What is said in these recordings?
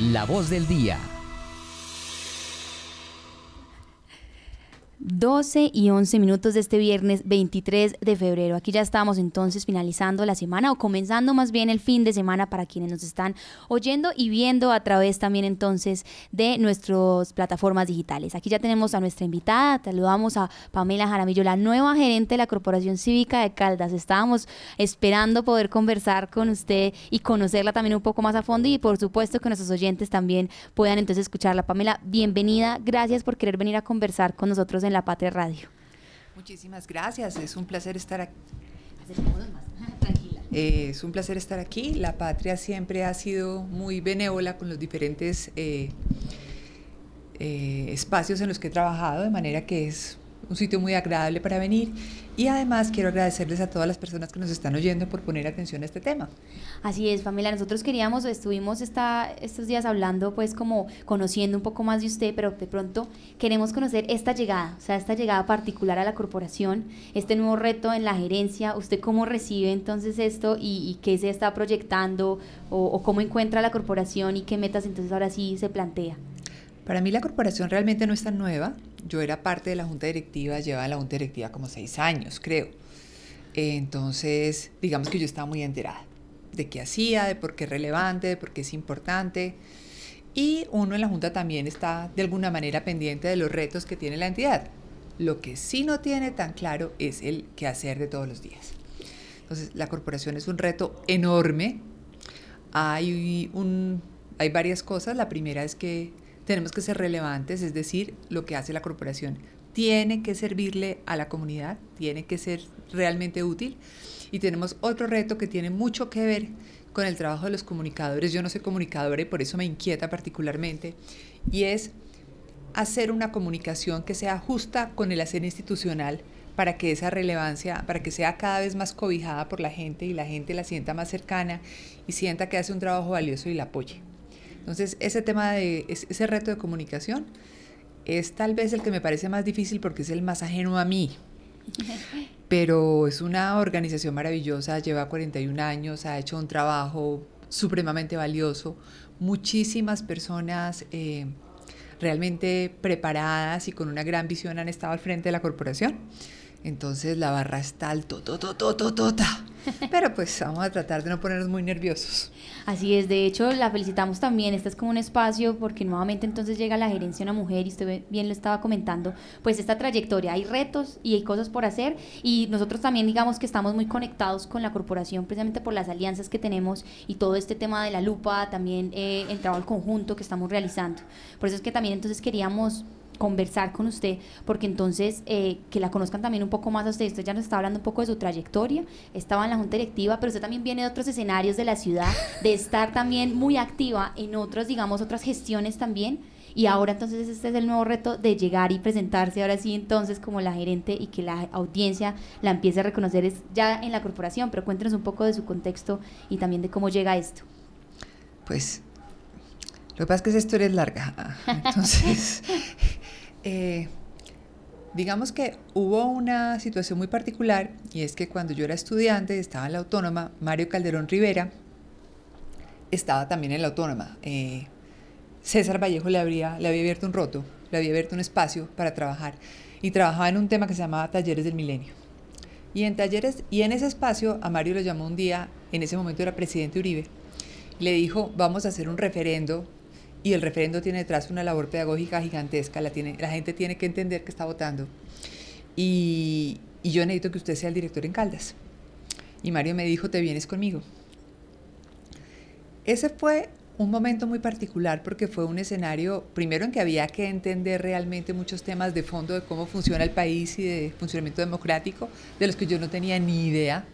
La voz del día. 12 y 11 minutos de este viernes 23 de febrero. Aquí ya estamos entonces finalizando la semana o comenzando más bien el fin de semana para quienes nos están oyendo y viendo a través también entonces de nuestras plataformas digitales. Aquí ya tenemos a nuestra invitada, saludamos a Pamela Jaramillo, la nueva gerente de la Corporación Cívica de Caldas. Estábamos esperando poder conversar con usted y conocerla también un poco más a fondo y por supuesto que nuestros oyentes también puedan entonces escucharla. Pamela, bienvenida, gracias por querer venir a conversar con nosotros en la Patria Radio. Muchísimas gracias, es un placer estar aquí. Eh, es un placer estar aquí. La Patria siempre ha sido muy benévola con los diferentes eh, eh, espacios en los que he trabajado, de manera que es un sitio muy agradable para venir y además quiero agradecerles a todas las personas que nos están oyendo por poner atención a este tema. Así es, familia, nosotros queríamos, estuvimos esta, estos días hablando pues como conociendo un poco más de usted, pero de pronto queremos conocer esta llegada, o sea, esta llegada particular a la corporación, este nuevo reto en la gerencia, usted cómo recibe entonces esto y, qué se está proyectando o, o cómo encuentra la corporación y qué metas entonces ahora sí se plantea. Para mí la corporación realmente no es tan nueva. Yo era parte de la junta directiva, llevaba la junta directiva como seis años, creo. Entonces, digamos que yo estaba muy enterada de qué hacía, de por qué es relevante, de por qué es importante. Y uno en la junta también está de alguna manera pendiente de los retos que tiene la entidad. Lo que sí no tiene tan claro es el qué hacer de todos los días. Entonces, la corporación es un reto enorme. Hay, un, hay varias cosas. La primera es que tenemos que ser relevantes, es decir, lo que hace la corporación tiene que servirle a la comunidad, tiene que ser realmente útil. Y tenemos otro reto que tiene mucho que ver con el trabajo de los comunicadores. Yo no soy comunicadora y por eso me inquieta particularmente. Y es hacer una comunicación que sea justa con el hacer institucional para que esa relevancia, para que sea cada vez más cobijada por la gente y la gente la sienta más cercana y sienta que hace un trabajo valioso y la apoye. Entonces, ese tema de ese reto de comunicación es tal vez el que me parece más difícil porque es el más ajeno a mí. Pero es una organización maravillosa, lleva 41 años, ha hecho un trabajo supremamente valioso. Muchísimas personas eh, realmente preparadas y con una gran visión han estado al frente de la corporación. Entonces la barra está alto, Pero pues vamos a tratar de no ponernos muy nerviosos. Así es, de hecho la felicitamos también, este es como un espacio porque nuevamente entonces llega la gerencia una mujer y usted bien lo estaba comentando, pues esta trayectoria, hay retos y hay cosas por hacer y nosotros también digamos que estamos muy conectados con la corporación precisamente por las alianzas que tenemos y todo este tema de la lupa, también eh, el trabajo conjunto que estamos realizando. Por eso es que también entonces queríamos conversar con usted, porque entonces eh, que la conozcan también un poco más a usted. Usted ya nos está hablando un poco de su trayectoria, estaba en la Junta Directiva, pero usted también viene de otros escenarios de la ciudad, de estar también muy activa en otras, digamos, otras gestiones también. Y ahora entonces este es el nuevo reto de llegar y presentarse ahora sí entonces como la gerente y que la audiencia la empiece a reconocer es ya en la corporación, pero cuéntenos un poco de su contexto y también de cómo llega esto. Pues lo que pasa es que esa historia es larga. Entonces, eh, digamos que hubo una situación muy particular y es que cuando yo era estudiante, estaba en la autónoma, Mario Calderón Rivera estaba también en la autónoma. Eh, César Vallejo le, habría, le había abierto un roto, le había abierto un espacio para trabajar y trabajaba en un tema que se llamaba Talleres del Milenio. Y en talleres y en ese espacio a Mario lo llamó un día, en ese momento era presidente Uribe, le dijo, vamos a hacer un referendo y el referendo tiene detrás una labor pedagógica gigantesca, la, tiene, la gente tiene que entender que está votando. Y, y yo necesito que usted sea el director en Caldas. Y Mario me dijo, te vienes conmigo. Ese fue un momento muy particular porque fue un escenario, primero en que había que entender realmente muchos temas de fondo de cómo funciona el país y de funcionamiento democrático, de los que yo no tenía ni idea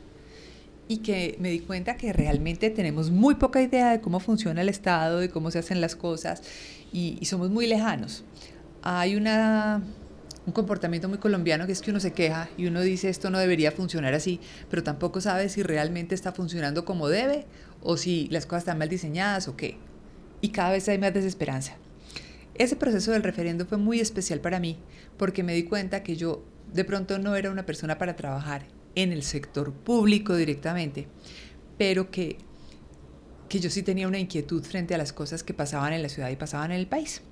y que me di cuenta que realmente tenemos muy poca idea de cómo funciona el Estado, de cómo se hacen las cosas y, somos muy lejanos. Hay una, un comportamiento muy colombiano que es que uno se queja y uno dice esto no debería funcionar así, pero tampoco sabe si realmente está funcionando como debe o si las cosas están mal diseñadas o qué. Y cada vez hay más desesperanza. Ese proceso del referendo fue muy especial para mí porque me di cuenta que yo de pronto no era una persona para trabajar en el sector público directamente, pero que que yo sí tenía una inquietud frente a las cosas que pasaban en la ciudad y pasaban en el país.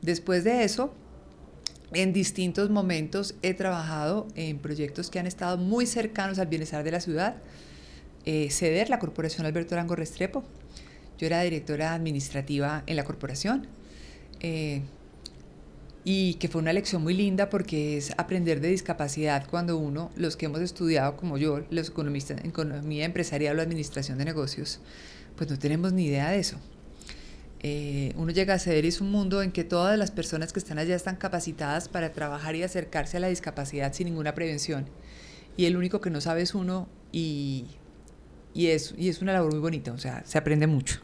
Después de eso, en distintos momentos he trabajado en proyectos que han estado muy cercanos al bienestar de la ciudad. Eh, CEDER, la Corporación Alberto Arango Restrepo. Yo era directora administrativa en la corporación. Eh, y que fue una lección muy linda porque es aprender de discapacidad cuando uno, los que hemos estudiado como yo, los economistas en economía empresarial o administración de negocios, pues no tenemos ni idea de eso. Eh, uno llega a y es un mundo en que todas las personas que están allá están capacitadas para trabajar y acercarse a la discapacidad sin ninguna prevención. Y el único que no sabe es uno y, y, es, y es una labor muy bonita, o sea, se aprende mucho.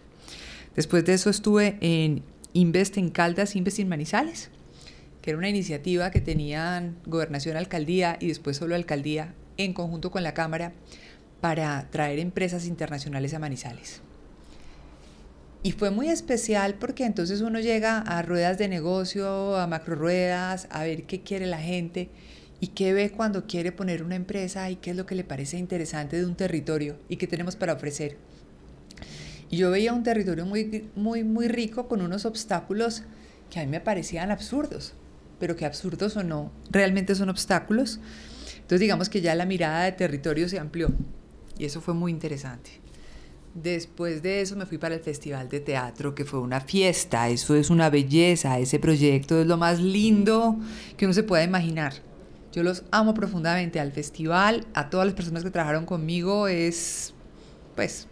Después de eso estuve en Invest en Caldas, Invest en Manizales, que era una iniciativa que tenían gobernación, alcaldía y después solo alcaldía en conjunto con la Cámara para traer empresas internacionales a Manizales. Y fue muy especial porque entonces uno llega a ruedas de negocio, a macro ruedas, a ver qué quiere la gente y qué ve cuando quiere poner una empresa y qué es lo que le parece interesante de un territorio y qué tenemos para ofrecer. Y yo veía un territorio muy, muy, muy rico con unos obstáculos que a mí me parecían absurdos, pero que absurdos o no, realmente son obstáculos. Entonces digamos que ya la mirada de territorio se amplió y eso fue muy interesante. Después de eso me fui para el Festival de Teatro, que fue una fiesta, eso es una belleza, ese proyecto es lo más lindo que uno se pueda imaginar. Yo los amo profundamente al festival, a todas las personas que trabajaron conmigo, es, pues,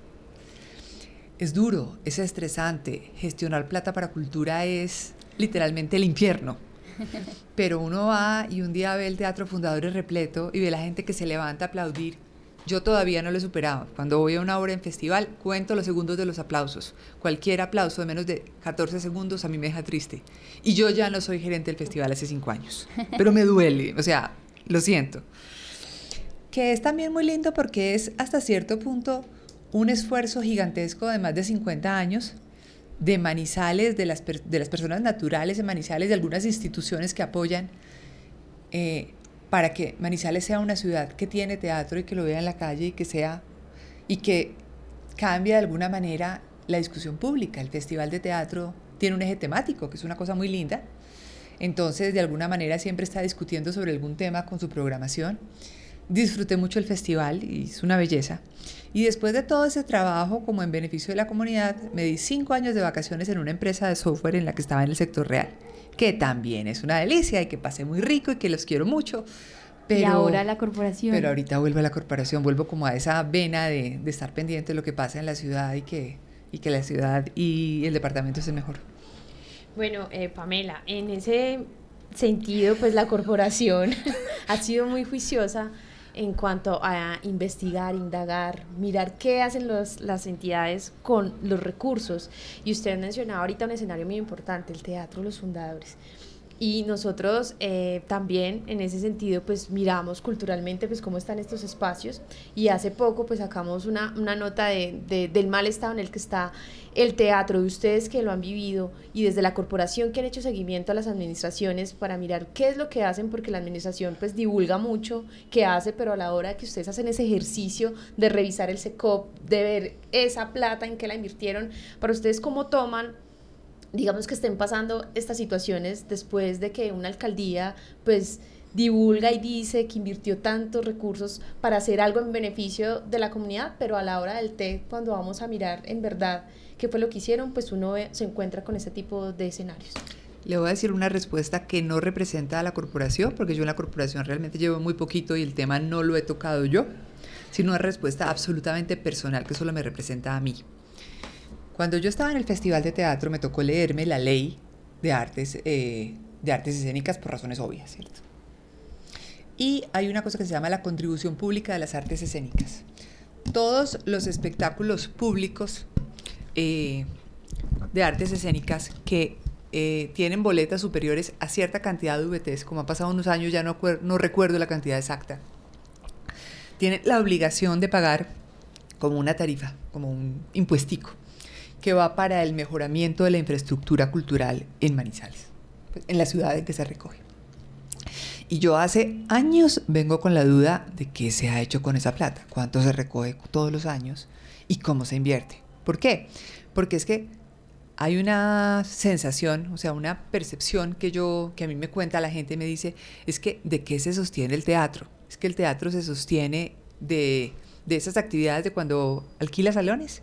es duro, es estresante. Gestionar plata para cultura es literalmente el infierno. Pero uno va y un día ve el Teatro Fundadores repleto y ve la gente que se levanta a aplaudir yo todavía no lo he superado. Cuando voy a una obra en festival, cuento los segundos de los aplausos. Cualquier aplauso de menos de 14 segundos a mí me deja triste. Y yo ya no soy gerente del festival hace cinco años. Pero me duele, o sea, lo siento. Que es también muy lindo porque es hasta cierto punto un esfuerzo gigantesco de más de 50 años de manizales, de las, de las personas naturales de manizales, de algunas instituciones que apoyan. Eh, para que Manizales sea una ciudad que tiene teatro y que lo vea en la calle y que sea y que cambie de alguna manera la discusión pública. El Festival de Teatro tiene un eje temático, que es una cosa muy linda. Entonces, de alguna manera siempre está discutiendo sobre algún tema con su programación. Disfruté mucho el festival y es una belleza. Y después de todo ese trabajo como en beneficio de la comunidad, me di cinco años de vacaciones en una empresa de software en la que estaba en el sector real que también es una delicia y que pasé muy rico y que los quiero mucho. Pero, y ahora la corporación. Pero ahorita vuelvo a la corporación, vuelvo como a esa vena de, de estar pendiente de lo que pasa en la ciudad y que, y que la ciudad y el departamento es el mejor. Bueno, eh, Pamela, en ese sentido, pues la corporación ha sido muy juiciosa en cuanto a investigar, indagar, mirar qué hacen los, las entidades con los recursos. Y usted mencionaba ahorita un escenario muy importante, el teatro, los fundadores. Y nosotros eh, también en ese sentido pues miramos culturalmente pues cómo están estos espacios. Y hace poco pues sacamos una, una nota de, del mal estado en el que está el teatro de ustedes que lo han vivido y desde la corporación que han hecho seguimiento a las administraciones para mirar qué es lo que hacen porque la administración pues divulga mucho qué hace pero a la hora que ustedes hacen ese ejercicio de revisar el SECOP de ver esa plata en que la invirtieron para ustedes cómo toman digamos que estén pasando estas situaciones después de que una alcaldía pues divulga y dice que invirtió tantos recursos para hacer algo en beneficio de la comunidad, pero a la hora del té, cuando vamos a mirar en verdad qué fue lo que hicieron, pues uno se encuentra con ese tipo de escenarios. Le voy a decir una respuesta que no representa a la corporación, porque yo en la corporación realmente llevo muy poquito y el tema no lo he tocado yo, sino una respuesta absolutamente personal que solo me representa a mí. Cuando yo estaba en el Festival de Teatro me tocó leerme la ley de artes, eh, de artes escénicas por razones obvias, ¿cierto? Y hay una cosa que se llama la contribución pública de las artes escénicas. Todos los espectáculos públicos eh, de artes escénicas que eh, tienen boletas superiores a cierta cantidad de VTs, como ha pasado unos años, ya no, no recuerdo la cantidad exacta, tienen la obligación de pagar como una tarifa, como un impuestico que va para el mejoramiento de la infraestructura cultural en Manizales, pues, en la ciudad en que se recoge. Y yo hace años vengo con la duda de qué se ha hecho con esa plata, cuánto se recoge todos los años y cómo se invierte. ¿Por qué? Porque es que hay una sensación, o sea, una percepción que yo, que a mí me cuenta la gente, me dice, es que de qué se sostiene el teatro. Es que el teatro se sostiene de, de esas actividades de cuando alquila salones.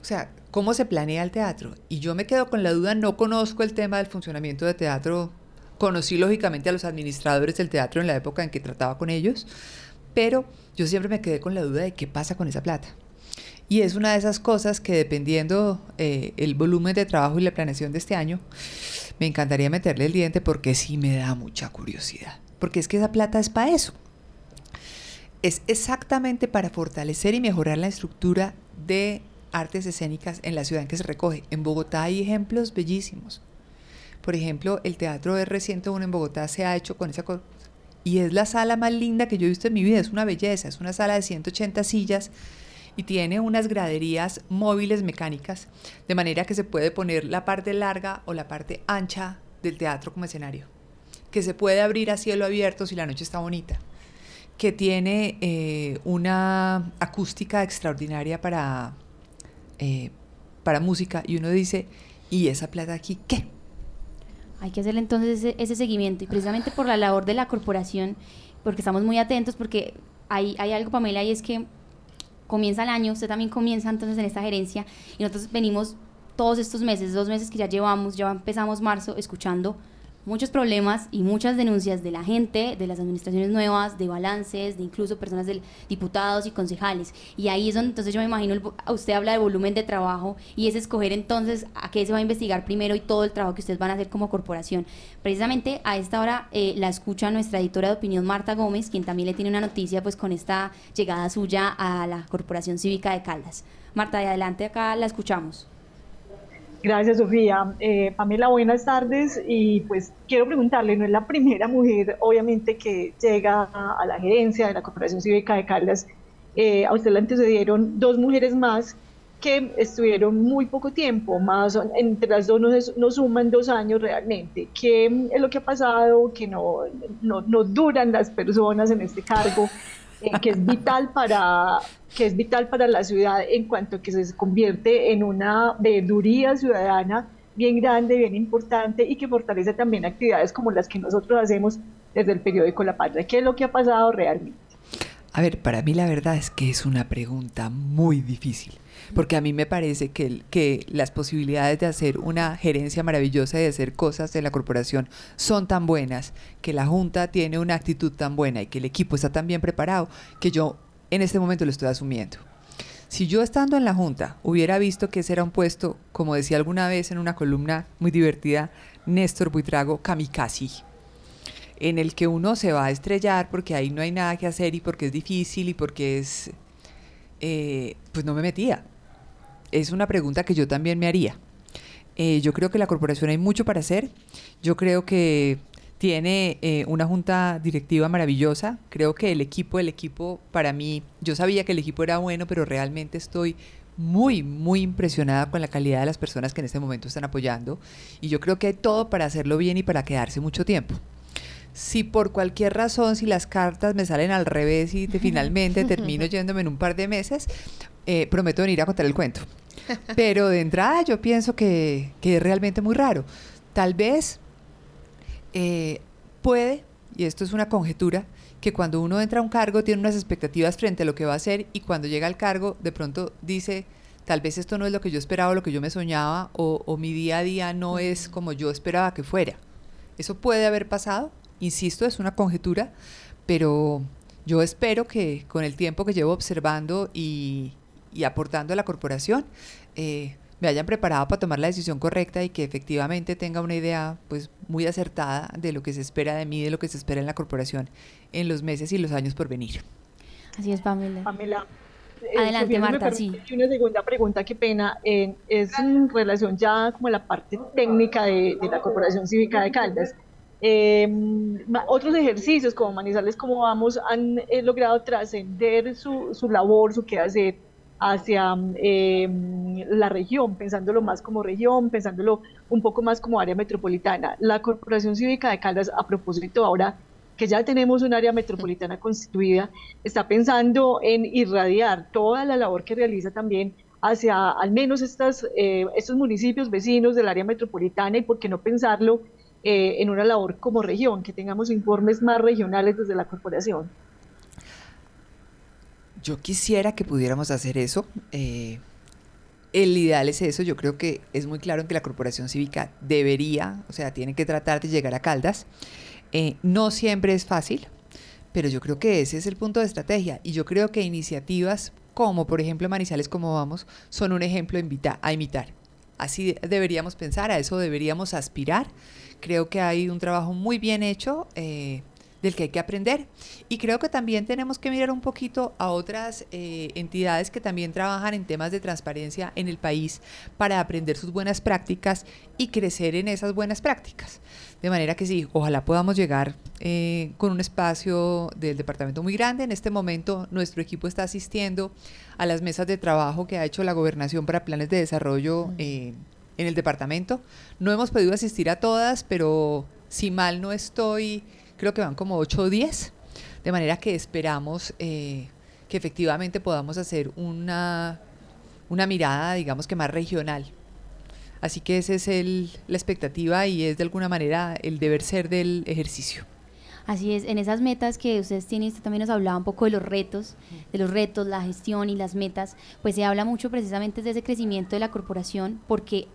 O sea, ¿cómo se planea el teatro? Y yo me quedo con la duda, no conozco el tema del funcionamiento de teatro, conocí lógicamente a los administradores del teatro en la época en que trataba con ellos, pero yo siempre me quedé con la duda de qué pasa con esa plata. Y es una de esas cosas que dependiendo eh, el volumen de trabajo y la planeación de este año, me encantaría meterle el diente porque sí me da mucha curiosidad. Porque es que esa plata es para eso. Es exactamente para fortalecer y mejorar la estructura de artes escénicas en la ciudad en que se recoge. En Bogotá hay ejemplos bellísimos. Por ejemplo, el Teatro R101 en Bogotá se ha hecho con esa cosa. Y es la sala más linda que yo he visto en mi vida. Es una belleza. Es una sala de 180 sillas y tiene unas graderías móviles mecánicas, de manera que se puede poner la parte larga o la parte ancha del teatro como escenario, que se puede abrir a cielo abierto si la noche está bonita, que tiene eh, una acústica extraordinaria para, eh, para música y uno dice, ¿y esa plata aquí qué? Hay que hacerle entonces ese, ese seguimiento y precisamente por la labor de la corporación, porque estamos muy atentos, porque hay, hay algo, Pamela, y es que comienza el año, usted también comienza entonces en esta gerencia y nosotros venimos todos estos meses, dos meses que ya llevamos, ya empezamos marzo, escuchando muchos problemas y muchas denuncias de la gente, de las administraciones nuevas, de balances, de incluso personas de diputados y concejales. Y ahí es donde entonces yo me imagino, usted habla de volumen de trabajo y es escoger entonces a qué se va a investigar primero y todo el trabajo que ustedes van a hacer como corporación. Precisamente a esta hora eh, la escucha nuestra editora de opinión Marta Gómez, quien también le tiene una noticia pues con esta llegada suya a la Corporación Cívica de Caldas. Marta, de adelante acá la escuchamos. Gracias, Sofía. Eh, Pamela, buenas tardes. Y pues quiero preguntarle, no es la primera mujer, obviamente, que llega a, la gerencia de la Corporación Cívica de Caldas. Eh, a usted le antecedieron dos mujeres más que estuvieron muy poco tiempo, más entre las dos nos, suman dos años realmente. ¿Qué es lo que ha pasado? Que no, no, no duran las personas en este cargo. Eh, que es vital para que es vital para la ciudad en cuanto que se convierte en una veeduría ciudadana bien grande, bien importante y que fortalece también actividades como las que nosotros hacemos desde el periódico La Patria. ¿Qué es lo que ha pasado realmente? A ver, para mí la verdad es que es una pregunta muy difícil porque a mí me parece que, que las posibilidades de hacer una gerencia maravillosa y de hacer cosas de la corporación son tan buenas, que la Junta tiene una actitud tan buena y que el equipo está tan bien preparado, que yo en este momento lo estoy asumiendo. Si yo estando en la Junta hubiera visto que ese era un puesto, como decía alguna vez en una columna muy divertida, Néstor Buitrago, kamikaze, en el que uno se va a estrellar porque ahí no hay nada que hacer y porque es difícil y porque es... Eh, pues no me metía es una pregunta que yo también me haría. Eh, yo creo que la corporación hay mucho para hacer. Yo creo que tiene eh, una junta directiva maravillosa. Creo que el equipo, el equipo para mí, yo sabía que el equipo era bueno, pero realmente estoy muy, muy impresionada con la calidad de las personas que en este momento están apoyando. Y yo creo que hay todo para hacerlo bien y para quedarse mucho tiempo. Si por cualquier razón, si las cartas me salen al revés y finalmente termino yéndome en un par de meses, eh, prometo venir a contar el cuento. Pero de entrada yo pienso que, es realmente muy raro. Tal vez eh, puede, y esto es una conjetura, que cuando uno entra a un cargo tiene unas expectativas frente a lo que va a hacer y cuando llega al cargo de pronto dice, tal vez esto no es lo que yo esperaba, lo que yo me soñaba o, o mi día a día no es como yo esperaba que fuera. Eso puede haber pasado, insisto, es una conjetura, pero yo espero que con el tiempo que llevo observando y, y aportando a la corporación, eh, me hayan preparado para tomar la decisión correcta y que efectivamente tenga una idea pues muy acertada de lo que se espera de mí, de lo que se espera en la corporación en los meses y los años por venir. Así es, Pamela. Pamela. Eh, Adelante, Marta, sí. Una segunda pregunta, qué pena, eh, es en relación ya como la parte técnica de, la Corporación Cívica de Caldas. otros ejercicios como Manizales, como vamos, han logrado trascender su, su labor, su quehacer hacia em, la región, pensándolo más como región, pensándolo un poco más como área metropolitana. La Corporación Cívica de Caldas, a propósito ahora que ya tenemos un área metropolitana constituida, está pensando en irradiar toda la labor que realiza también hacia al menos estas, eh, estos municipios vecinos del área metropolitana y por qué no pensarlo eh, en una labor como región, que tengamos informes más regionales desde la corporación. Yo quisiera que pudiéramos hacer eso. Eh, el ideal es eso. Yo creo que es muy claro que la corporación cívica debería, o sea, tiene que tratar de llegar a Caldas. no siempre es fácil, pero yo creo que ese es el punto de estrategia. Y yo creo que iniciativas como por ejemplo Manizales como vamos, son un ejemplo a imitar. Así deberíamos pensar, a eso deberíamos aspirar. Creo que hay un trabajo muy bien hecho. Eh, del que hay que aprender. Y creo que también tenemos que mirar un poquito a otras eh, entidades que también trabajan en temas de transparencia en el país para aprender sus buenas prácticas y crecer en esas buenas prácticas. De manera que sí, ojalá podamos llegar eh, con un espacio del departamento muy grande. En este momento nuestro equipo está asistiendo a las mesas de trabajo que ha hecho la gobernación para planes de desarrollo eh, en el departamento. No hemos podido asistir a todas, pero si mal no estoy, creo que van como 8 o 10, de manera que esperamos eh, que efectivamente podamos hacer una, una mirada, digamos que más regional. Así que esa es el, la expectativa y es de alguna manera el deber ser del ejercicio. Así es, en esas metas que ustedes tienen, usted también nos hablaba un poco de los retos, de los retos, la gestión y las metas, pues se habla mucho precisamente de ese crecimiento de la corporación, porque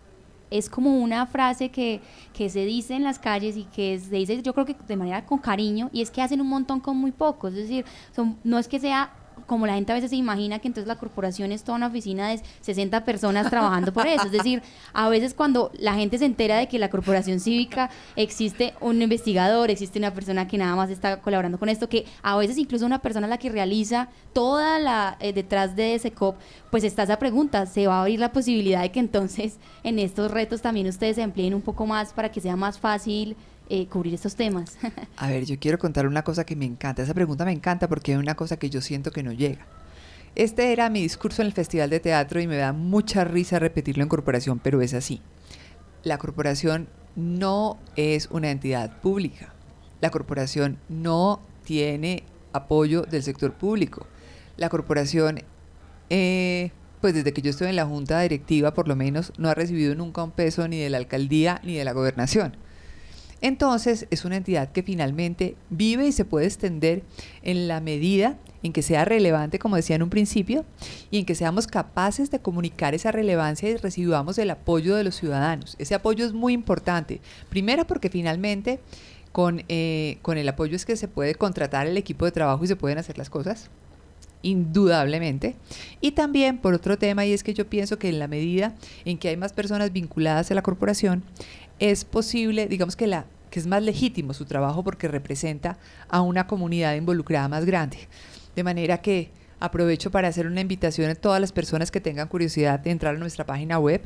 es como una frase que, que, se dice en las calles y que se dice yo creo que de manera con cariño y es que hacen un montón con muy poco, es decir, son, no es que sea como la gente a veces se imagina que entonces la corporación es toda una oficina de 60 personas trabajando por eso. Es decir, a veces cuando la gente se entera de que la corporación cívica existe un investigador, existe una persona que nada más está colaborando con esto, que a veces incluso una persona la que realiza toda la eh, detrás de ese COP, pues está esa pregunta, ¿se va a abrir la posibilidad de que entonces en estos retos también ustedes se empleen un poco más para que sea más fácil? Eh, cubrir estos temas. a ver, yo quiero contar una cosa que me encanta. Esa pregunta me encanta porque es una cosa que yo siento que no llega. Este era mi discurso en el Festival de Teatro y me da mucha risa repetirlo en corporación, pero es así. La corporación no es una entidad pública. La corporación no tiene apoyo del sector público. La corporación, eh, pues desde que yo estoy en la junta directiva, por lo menos, no ha recibido nunca un peso ni de la alcaldía ni de la gobernación. Entonces es una entidad que finalmente vive y se puede extender en la medida en que sea relevante, como decía en un principio, y en que seamos capaces de comunicar esa relevancia y recibamos el apoyo de los ciudadanos. Ese apoyo es muy importante. Primero porque finalmente con, eh, con el apoyo es que se puede contratar el equipo de trabajo y se pueden hacer las cosas indudablemente. Y también por otro tema, y es que yo pienso que en la medida en que hay más personas vinculadas a la corporación, es posible, digamos que la que es más legítimo su trabajo porque representa a una comunidad involucrada más grande. De manera que aprovecho para hacer una invitación a todas las personas que tengan curiosidad de entrar a nuestra página web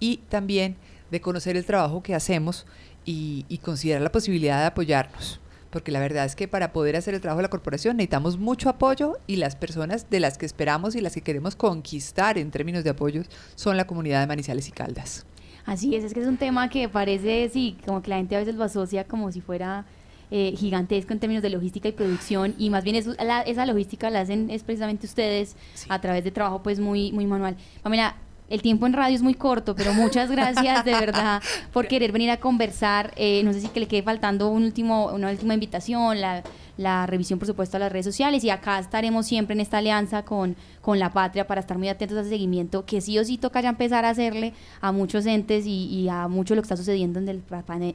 y también de conocer el trabajo que hacemos y, y considerar la posibilidad de apoyarnos porque la verdad es que para poder hacer el trabajo de la corporación necesitamos mucho apoyo y las personas de las que esperamos y las que queremos conquistar en términos de apoyos son la comunidad de Manizales y Caldas. Así es, es que es un tema que parece, sí, como que la gente a veces lo asocia como si fuera eh, gigantesco en términos de logística y producción y más bien esa logística la hacen es precisamente ustedes a través de trabajo pues muy, muy manual. Pamela, el tiempo en radio es muy corto, pero muchas gracias de verdad por querer venir a conversar. Eh, no sé si que le quede faltando un último, una última invitación, la, la, revisión, por supuesto, a las redes sociales. Y acá estaremos siempre en esta alianza con, con la patria para estar muy atentos a ese seguimiento que sí o sí toca ya empezar a hacerle a muchos entes y, a mucho lo que está sucediendo en el,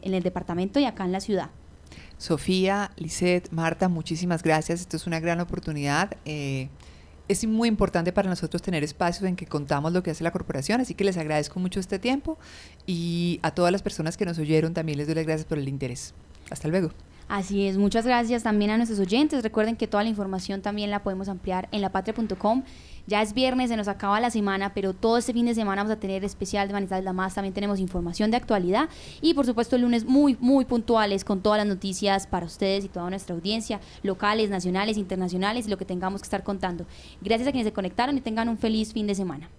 en el departamento y acá en la ciudad. Sofía, Lisette, Marta, muchísimas gracias. Esto es una gran oportunidad. Eh, es muy importante para nosotros tener espacios en que contamos lo que hace la corporación, así que les agradezco mucho este tiempo y a todas las personas que nos oyeron también les doy las gracias por el interés. Hasta luego. Así es, muchas gracias también a nuestros oyentes. Recuerden que toda la información también la podemos ampliar en lapatria.com. Ya es viernes, se nos acaba la semana, pero todo este fin de semana vamos a tener especial de Manizales La Más. También tenemos información de actualidad y, por supuesto, el lunes muy, muy puntuales con todas las noticias para ustedes y toda nuestra audiencia, locales, nacionales, internacionales y lo que tengamos que estar contando. Gracias a quienes se conectaron y tengan un feliz fin de semana.